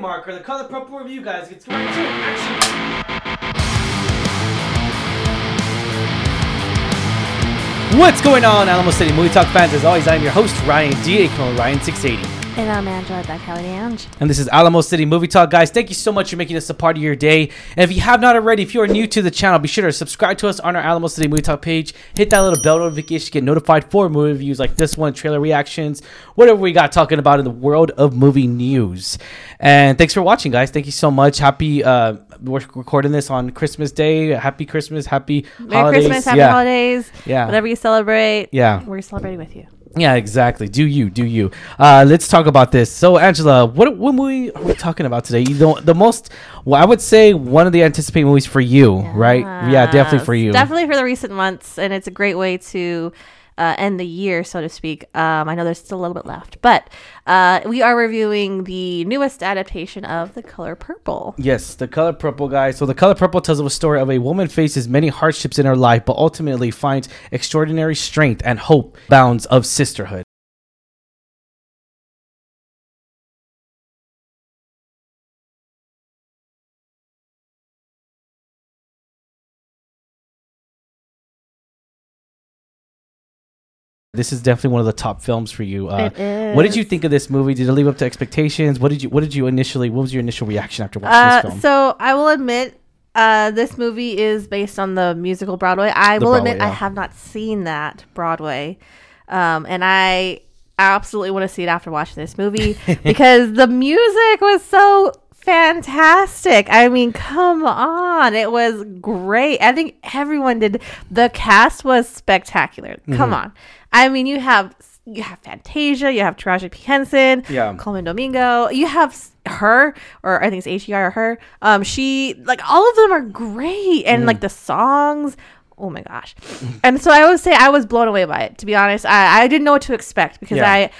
marker, the color purple review, guys. Let's go right to action. What's going on, Alamo City Movie Talk fans? As always, I'm your host, Ryan D. aka Ryan680. And I'm Angela Kelly Ange. And this is Alamo City Movie Talk, guys. Thank you so much for making us a part of your day. And if you have not already, if you are new to the channel, be sure to subscribe to us on our Alamo City Movie Talk page. Hit that little bell notification to get notified for movie reviews like this one, trailer reactions, whatever we got talking about in the world of movie news. And thanks for watching, guys. Thank you so much. Happy, uh, we're recording this on Christmas Day. Happy Christmas. Happy Merry holidays. Christmas, Happy yeah. Holidays. Yeah. Whatever you celebrate. Yeah. We're celebrating with you. Yeah, exactly. Do you? Do you? Uh, let's talk about this. So, Angela, what what movie are we talking about today? You know, the most, well, I would say, one of the anticipated movies for you, right? Yeah, definitely for you. Definitely for the recent months. And it's a great way to uh, end the year, so to speak. Um, I know there's still a little bit left. But uh, we are reviewing the newest adaptation of The Color Purple. Yes, The Color Purple, guys. So, The Color Purple tells a story of a woman faces many hardships in her life, but ultimately finds extraordinary strength and hope, bounds of sisterhood. This is definitely one of the top films for you. Uh, It What did you think of this movie? Did it live up to expectations? What did you What did you initially? What was your initial reaction after watching Uh, this film? so I will admit, uh, this movie is based on the musical Broadway. I The will Broadway, admit I have not seen that Broadway, um, and I absolutely want to see it after watching this movie because the music was so fantastic. I mean, come on, it was great. I think everyone did. The cast was spectacular. Mm-hmm. Come on, I mean, you have. You have Fantasia, you have Taraji P. Henson, Yeah. Colman Domingo. You have her, or I think it's H-E-R or her. Um, she like all of them are great, and like the songs. Oh my gosh! and so I would say I was blown away by it. To be honest, I, I didn't know what to expect because Yeah. I.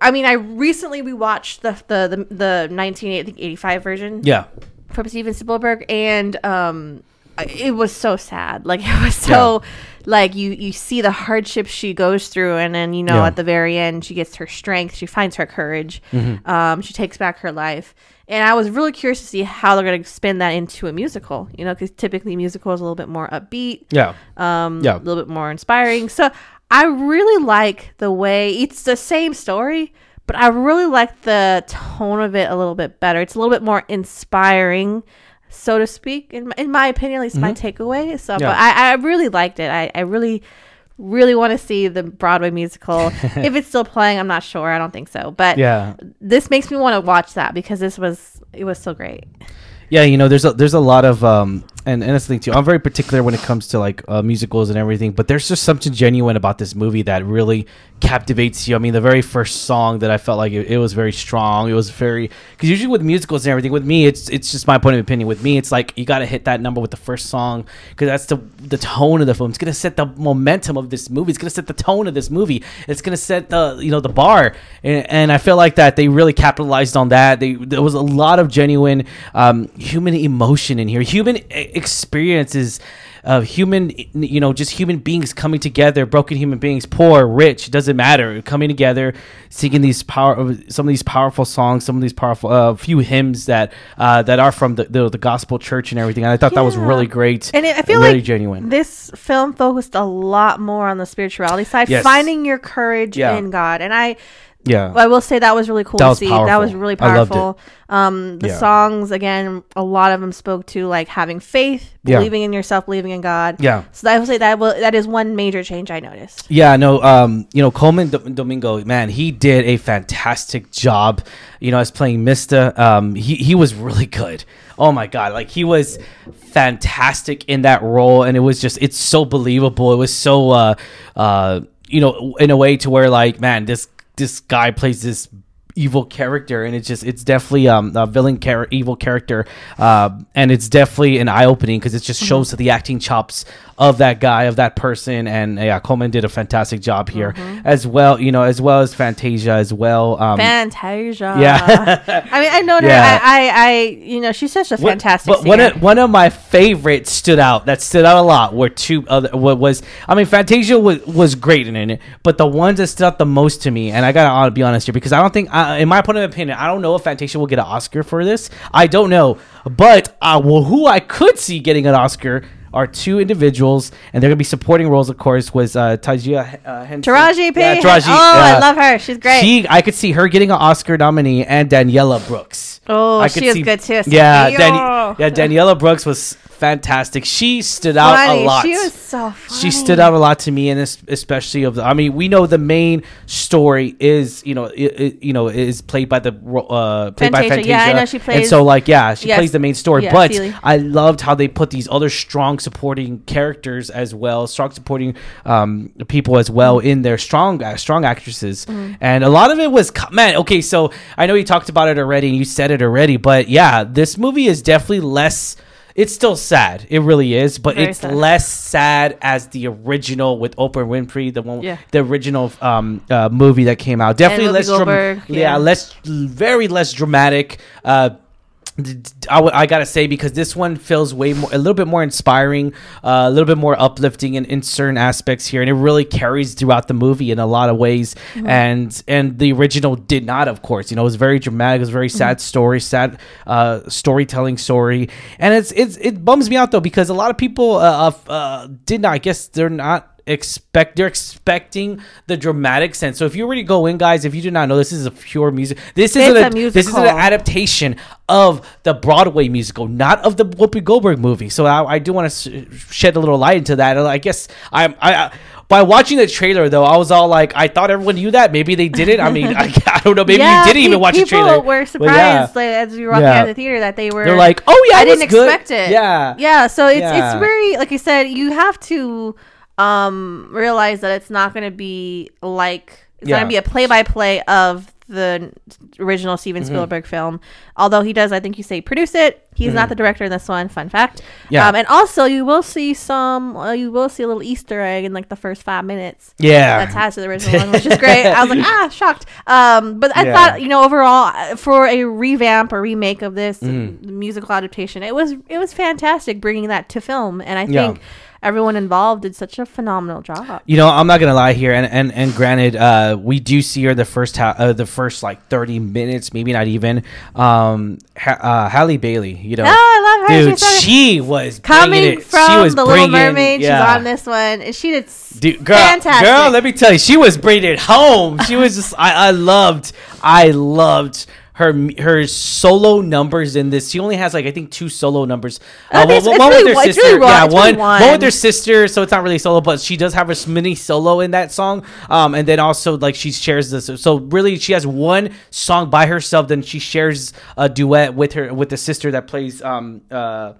I mean, I recently we watched the the the, the 1985 version yeah, from Steven Spielberg, and um, it was so sad. Like it was so, like you you see the hardships she goes through, and then you know Yeah. at the very end she gets her strength, she finds her courage, Mm-hmm. um, she takes back her life. And I was really curious to see how they're going to spin that into a musical. You know, because typically musical is a little bit more upbeat, yeah, um, Yeah. a little bit more inspiring. So I really like the way it's the same story, but I really like the tone of it a little bit better. It's a little bit more inspiring, so to speak, in my, in my opinion, at least my takeaway. So, Mm-hmm. Yeah. but I, I really liked it. I, I really, really want to see the Broadway musical. if it's still playing, I'm not sure. I don't think so. But yeah. this makes me want to watch that because this was it was so great. Yeah, you know, there's a there's a lot of um and, and that's the thing too. I'm very particular when it comes to like uh, musicals and everything, but there's just something genuine about this movie that really captivates you. I mean, the very first song that I felt like it, it was very strong. It was very because usually with musicals and everything, with me, it's it's just my point of opinion. With me, it's like you got to hit that number with the first song because that's the the tone of the film. It's gonna set the momentum of this movie. It's gonna set the tone of this movie. It's gonna set the you know the bar, and, and I feel like that they really capitalized on that. They there was a lot of genuine um, human emotion in here, human experiences. Of human, you know, just human beings coming together, broken human beings, poor, rich, it doesn't matter, coming together, singing these power, some of these powerful songs, some of these powerful, uh, few hymns that uh, that are from the, the the gospel church and everything. And I thought that was really great, And it, I feel really like genuine. this film focused a lot more on the spirituality side, Yes. finding your courage Yeah. in God. And I, yeah, I will say that was really cool That to was see. That was powerful. really I loved it. powerful. Um, the Yeah. songs again, a lot of them spoke to like having faith, Yeah. believing in yourself, believing in God. yeah. So I will say that will, that is one major change I noticed. Yeah, no, um, you know, Colman Do- Domingo, man, he did a fantastic job, you know, as playing Mista. Um, he, he was really good. Oh my God. Like he was fantastic in that role. And it was just, it's so believable. It was so, uh, uh, you know, in a way to where like, man, this, this guy plays this evil character and it's just it's definitely um a villain char- evil character uh, and it's definitely an eye-opening because it just shows the acting chops of that guy of that person and yeah colman did a fantastic job here as well you know as well as fantasia as well um Fantasia. Yeah. I mean, I know her. Yeah. I, I, I, you know, she's such a What- fantastic But one of, one of my favorites stood out. That stood out a lot. Were two other. What was? I mean, Fantasia was was great in it, but the ones that stood out the most to me, and I gotta be honest here because I don't think I, uh, in my point of opinion, I don't know if Fantasia will get an Oscar for this. I don't know, but uh, well, who I could see getting an Oscar are two individuals, and they're gonna be supporting roles. Of course, was uh, Tajia uh, Henson. Taraji P. Yeah, Taraji, oh, I love her. She's great. She, I could see her getting an Oscar nominee, and Danielle Brooks. Oh, I she could was see- good too. Yeah, Dan- yeah, Danielle Brooks was fantastic. She stood out Funny. a lot. She was so funny. She stood out a lot to me, and especially of the. I mean, we know the main story is you know i i you know is played by the uh played by Fantasia. Fantasia. Yeah, I know she plays. And so like yeah, she Yes. plays the main story. Yeah, but. I loved how they put these other strong supporting characters as well, strong supporting um people as well in there, strong uh, strong actresses, Mm-hmm. and a lot of it was man. Okay, so I know you talked about it already, and you said it already, but yeah, this movie is definitely less. It's still sad. It really is, but Very it's sad. less sad as the original with Oprah Winfrey, the one, Yeah. the original um, uh, movie that came out. Definitely less, dram- Goldberg, yeah. yeah. less, very less dramatic. Uh, I, w- I gotta say because this one feels way more, a little bit more inspiring, uh, a little bit more uplifting in, in certain aspects here, and it really carries throughout the movie in a lot of ways. And and the original did not, of course. You know, it was very dramatic. It was a very sad story, sad uh, storytelling story, and it's it's it bums me out though because a lot of people uh, uh, did not. I guess they're not expect they're expecting the dramatic sense. So if you already go in, guys, if you do not know, this is a pure music. This is a, a this is an adaptation of the Broadway musical, not of the Whoopi Goldberg movie. So I, I do want to shed a little light into that. I guess I'm I. I by watching the trailer, though, I was all like, I thought everyone knew that. Maybe they didn't. I mean, I, I don't know. Maybe Yeah, you didn't even watch the trailer. people were surprised yeah. like, as we were walking Yeah. out of the theater that they were. They're like, oh yeah, I it didn't was good. expect it. Yeah, yeah. So it's Yeah. it's very like you said. You have to um realize that it's not going to be like it's Yeah. going to be a play by play of the original Steven Mm-hmm. Spielberg film. Although he does, I think you say produce it. He's not the director in this one. Fun fact. Mm-hmm. Yeah. Um, and also you will see some. Uh, you will see a little Easter egg in like the first five minutes yeah. attached to the original one, which is great. I was like, ah, shocked. Um, but I Yeah. thought, you know, overall, uh, for a revamp or remake of this Mm-hmm. uh, musical adaptation, it was it was fantastic bringing that to film, and I Yeah. Everyone involved did such a phenomenal job. You know, I'm not gonna lie here, and and, and granted, uh, we do see her the first ha- uh, the first like 30 minutes, maybe not even. Um, ha- uh, Halle Bailey, you know, Oh, I love her. dude, so- she was Coming it. from she was the Little Mermaid, yeah. she's on this one, and she did Dude, girl, fantastic. girl, let me tell you, she was bringing it home. She was just, I, I loved, I loved her her solo numbers in this. She only has like I think two solo numbers. Uh, one, one really with her sister, really yeah, really one, one with one. her sister. So it's not really solo, but she does have a mini solo in that song. Um, and then also like she shares this. So really, she has one song by herself. Then she shares a duet with her with the sister that plays um uh.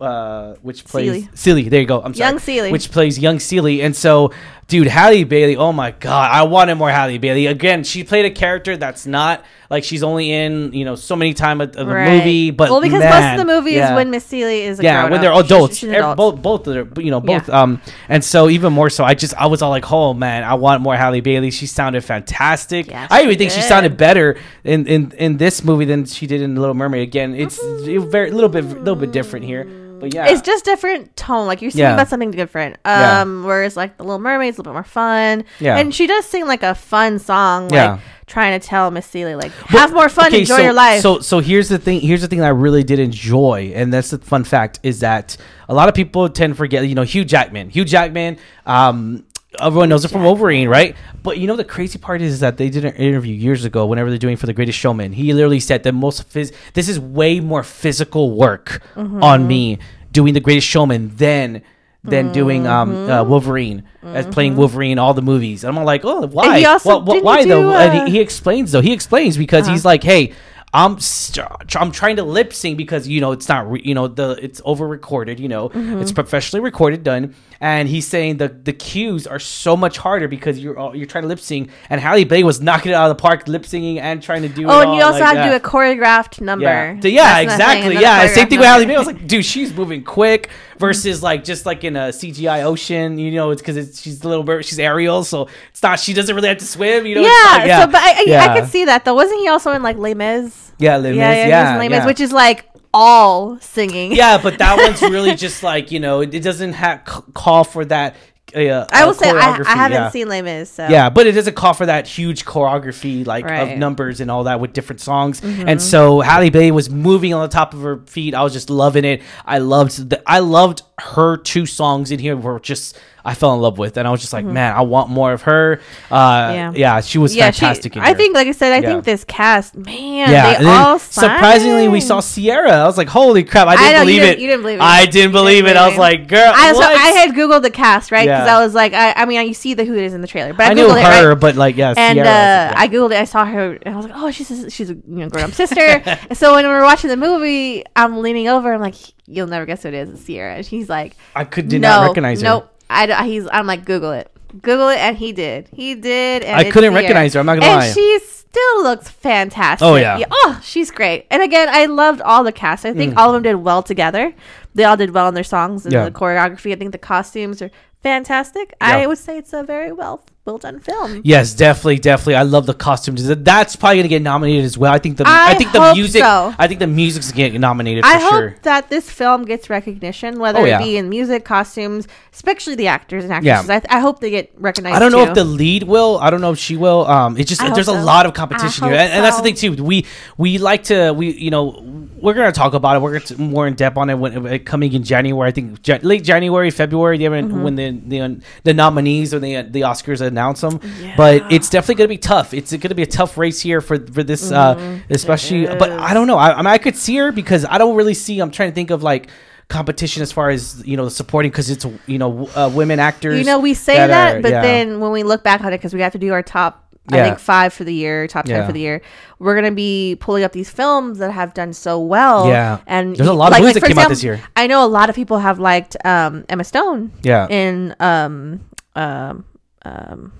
Uh, which plays. Celie. There you go. I'm sorry. Young Celie. Which plays young Celie. And so, dude, Halle Bailey, oh my God, I wanted more Halle Bailey. Again, she played a character that's not like she's only in, you know, so many time of, of the Right. movie. But well, because man, most of the movie yeah. is when Miss Celie is a yeah, when up. they're adults, she's Every- adult. both, both of them, you know, both. Yeah. Um, and so even more so, I just, I was all like, oh man, I want more Halle Bailey. She sounded fantastic. Yeah, I even think she sounded better in, in, in this movie than she did in Little Mermaid. Again, it's it very, little bit, a little bit different here, but yeah, It's just different tone. Like you're singing Yeah. about something different. Yeah. Um, whereas like the Little Mermaid's a little bit more fun. Yeah. And she does sing like a fun song, like Yeah. trying to tell Miss Celie like But- have more fun, okay, enjoy so, your life. So so here's the thing. Here's the thing that I really did enjoy, and that's the fun fact is that a lot of people tend to forget. You know, Hugh Jackman. Hugh Jackman. Um, everyone knows it from Wolverine, right? But you know the crazy part is that they did an interview years ago. Whenever they're doing for the Greatest Showman, he literally said that most phys- This is way more physical work Mm-hmm. on me doing the Greatest Showman than. Than doing um Mm-hmm. uh, Wolverine as playing Wolverine all the movies. And I'm all like, oh, why? he Well, why he though? do, And uh, he, he explains though. He explains because Uh-huh. he's like, hey, I'm st- I'm trying to lip sync because you know it's not re- you know the it's over recorded you know Mm-hmm. it's professionally recorded done and he's saying the the cues are so much harder because you're all- you're trying to lip sync and Halle Bailey was knocking it out of the park lip syncing and trying to do oh, it and you also like that. to do a choreographed number. Yeah, So, yeah, exactly. Yeah, same thing with Halle number. Bailey. I was like, dude, she's moving quick versus like just like in a CGI ocean. You know, it's because it's she's a little bit she's Ariel, so it's not she doesn't really have to swim. You know, yeah, like, yeah, so but I, I, yeah. I could see that though. Wasn't he also in like Les Mis? Yeah, Les Mis, yeah, yeah, yeah, yeah, he was in Les Mis, yeah. which is like all singing. yeah, but that one's really just like you know, it, doesn't have call for that uh, I uh, will say I, I haven't yeah. seen Les Mis, so Yeah, but it doesn't call for that huge choreography like Right. Mm-hmm. of numbers and all that with different songs. And so Halle Berry was moving on the top of her feet. I was just loving it. I loved the, I loved her two songs in here were just I fell in love with, and I was just like, man, I want more of her. Uh, yeah, Mm-hmm. Yeah. she was yeah, she- fantastic. in I think, like I said, I Yeah. think this cast, man, Yeah, they all surprisingly, we saw. Ciara. I was like, "Holy crap!" I didn't you believe didn't- it. you didn't believe it. I didn't believe it. I was like, "Girl, I, so? I had googled the cast right because Yeah. I was like, I, I mean, you see the who it is in the trailer, but I, I knew googled it, her, right? but like, yeah, and Ciara. uh, I I googled it. I saw her, and I was like, "Oh, she's a, she's a you know grown up sister." and so when we were watching the movie, I'm leaning over. I'm like, "You'll never guess who it is. It's Ciara." And she's like, I could did no, not recognize her. Nope. I, he's. I'm like, Google it. Google it, and he did. He did. And I couldn't recognize her, I'm not gonna and lie. she still looks fantastic. Oh, yeah. Oh, she's great. And again, I loved all the cast. I think all of them did well together. They all did well in their songs and Mm. Yeah. the choreography. I think the costumes are fantastic. Yeah. I would say it's a very well well done film. Yes, definitely, definitely. I love the costumes. That's probably gonna get nominated as well. I think the I I, think the music. so. I think the music's gonna get nominated for I hope sure. that this film gets recognition, whether Oh, yeah. it be in music, costumes, especially the actors and Yeah. actresses. I, th- I hope they get recognized. I don't know too. if the lead will. I don't know if she will. Um, it's just there's a lot of competition here, and, and that's the thing too. We we like to we you know we're gonna talk about it. We're gonna t- more in depth on it when it coming in January. I think ja- late January, February. Mm-hmm. when the the the nominees or the the Oscars announce them. But it's definitely gonna be tough. It's gonna be a tough race here for for this, uh, Mm-hmm. especially. But I don't know. I, I mean, I could see her because I don't really see. I'm trying to think of like competition as far as you know the supporting because it's you know uh, women actors. You know, we say that that, are- but yeah. then when we look back on it, because we have to do our top, I think five for the year, top ten Yeah. for the year, we're gonna be pulling up these films that have done so well. Yeah. and There's a lot of movies that for came out this year. I know a lot of people have liked um, Emma Stone. Yeah. in um um um,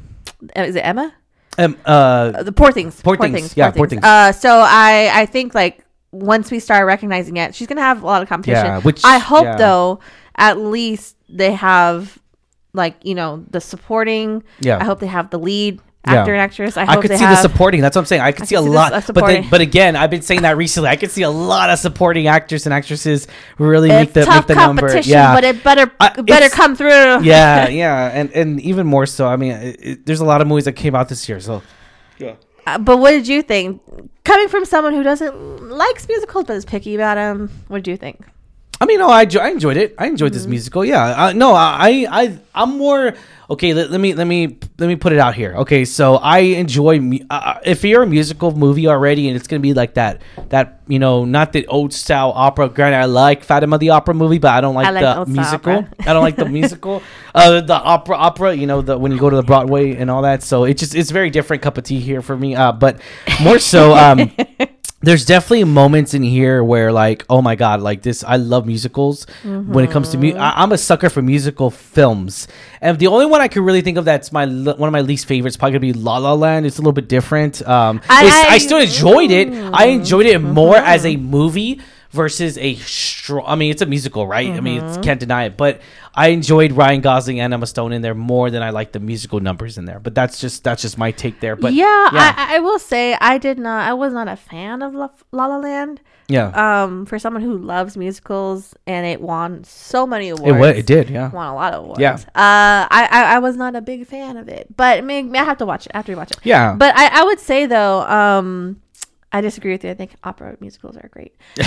is it Emma? Um, uh, the poor things Poor Things. Yeah, Poor Things. uh so i i think like once we start recognizing it she's gonna have a lot of competition Yeah, which- i hope yeah. though at least they have like you know the supporting Yeah. i hope they have the lead Yeah. actor and actress i, I could they see have the supporting. That's what I'm saying. I could see a could see lot, this- uh, but then, but again, I've been saying that recently. I could see a lot of supporting actors and actresses really make the tough make the number. competition Yeah, but it better I- it better come through yeah, yeah, and and even more so. I mean, it, it- there's a lot of movies that came out this year. So Uh, but what did you think coming from someone who doesn't likes musicals but is picky about them what did you think I mean, no, I, enjoy, I enjoyed it. I enjoyed Mm-hmm. this musical. Yeah, uh, no, I, I, I'm more okay. Let, let me, let me, let me put it out here. Okay, so I enjoy. Uh, if you're a musical movie already, and it's gonna be like that, that you know, not the old style opera. Granted, I like Phantom of the Opera movie, but I don't like, I like the musical. I don't like the musical. Uh, the opera, opera. You know, the when you go to the Broadway and all that. So it just, it's very different cup of tea here for me. Uh, but more so, um. there's definitely moments in here where like oh my god like this i love musicals when it comes to Mm-hmm. mu- I- i'm a sucker for musical films. And the only one i can really think of that's my le- one of my least favorites probably gonna be la la land. It's a little bit different. Um I- I, still enjoyed it. I enjoyed it more as Mm-hmm. a movie versus a strong i mean it's a musical right i mean Mm-hmm. it's can't deny it but i enjoyed ryan gosling and emma stone in there more than i like the musical numbers in there but that's just that's just my take there but yeah, yeah I, I will say I did not. I was not a fan of La, La La Land. yeah Um, for someone who loves musicals and it won so many awards. it, it did yeah Won a lot of awards. Yeah. Uh, I, I I was not a big fan of it, but I mean, I have to watch it after you watch it. Yeah. But I, I would say though, um, I disagree with you. I think opera musicals are great.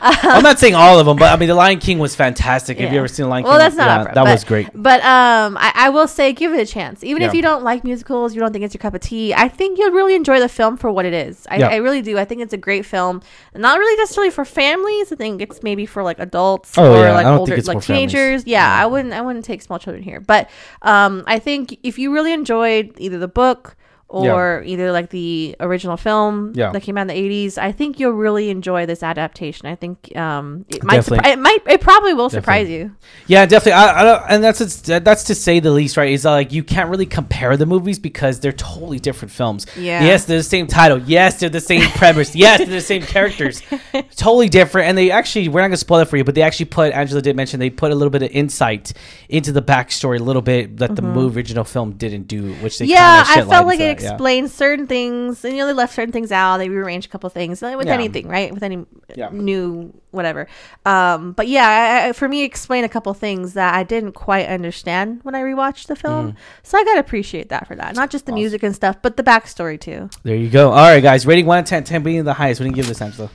I'm not saying all of them, but I mean, The Lion King was fantastic. Have you ever seen The Lion King? Well, that's not Yeah, opera. That but- was great. But um, I, I will say, give it a chance. Even if you don't like musicals, you don't think it's your cup of tea. I think you'll really enjoy the film for what it is. I, Yeah. I really do. I think it's a great film. Not really necessarily for families. I think it's maybe for like adults Oh, or yeah. like older, like families. teenagers. Yeah, I wouldn't. I wouldn't take small children here. But um, I think if you really enjoyed either the book. Or either like the original film Yeah. that came out in the eighties, I think you'll really enjoy this adaptation. I think um, it might, surpri- it might, it probably will surprise you. Yeah, definitely. I, I don't, and that's that's to say the least, right? Is that, like you can't really compare the movies because they're totally different films. Yeah. Yes, they're the same title. Yes, they're the same premise. Yes, they're the same characters. totally different. And they actually, we're not gonna spoil it for you, but they actually put. Angela did mention they put a little bit of insight into the backstory, a little bit that the movie original film didn't do, which they Mm-hmm. yeah i felt like it that, explained certain things, and you know they left certain things out. They rearranged a couple things like with Yeah. anything, right? With any Yeah. new whatever. Um, but yeah, I, I, for me, explain a couple things that I didn't quite understand when I rewatched the film. So I gotta appreciate that for that. Not just the music and stuff, but the backstory too. There you go. All right, guys. Rating one to 10. 10 being the highest. What do you give this, Angela?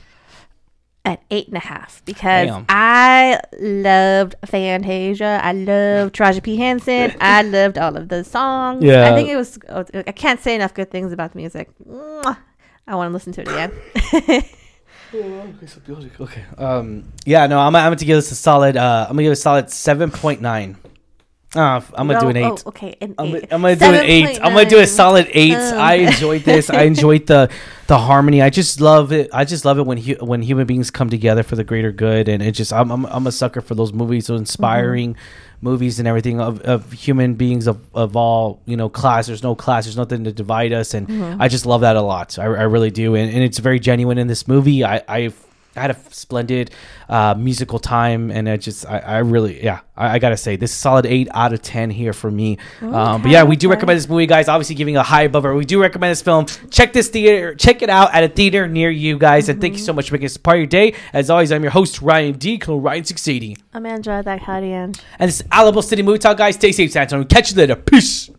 an eight and a half because Damn. I loved Fantasia. I loved Taraji P. Henson. I loved all of the songs. Yeah. I think it was, I can't say enough good things about the music. I want to listen to it again. oh, okay, so okay. Um, yeah, no, I'm, I'm going to give this a solid, uh, I'm going to give it a solid 7.9. Oh, I'm gonna no, do an eight. Oh, okay, an I'm, eight. I'm gonna do an 8 i I'm gonna do a solid eight. Um. I uh. enjoyed this. I enjoyed the the harmony. I just love it. I just love it when he, when human beings come together for the greater good, and it just I'm I'm, I'm a sucker for those movies, so inspiring mm-hmm. movies and everything of, of human beings of, of all you know class. There's no class. There's nothing to divide us, and mm-hmm. I just love that a lot. I, I really do, and, and it's very genuine in this movie. I I I had a splendid uh, musical time, and I just, I, I really, yeah, I, I gotta say, this is solid eight out of ten here for me. Um, but yeah, we do recommend this movie, guys. Obviously, giving a high above it. We do recommend this film. Check this theater, check it out at a theater near you, guys. And thank you so much for making this part of your day. As always, I'm your host Ryan D. Colonel Ryan six eighty, Amanda, that Hadian. and this is Alamo City Movie Talk, guys. Stay safe, San Antonio. Catch you later. Peace.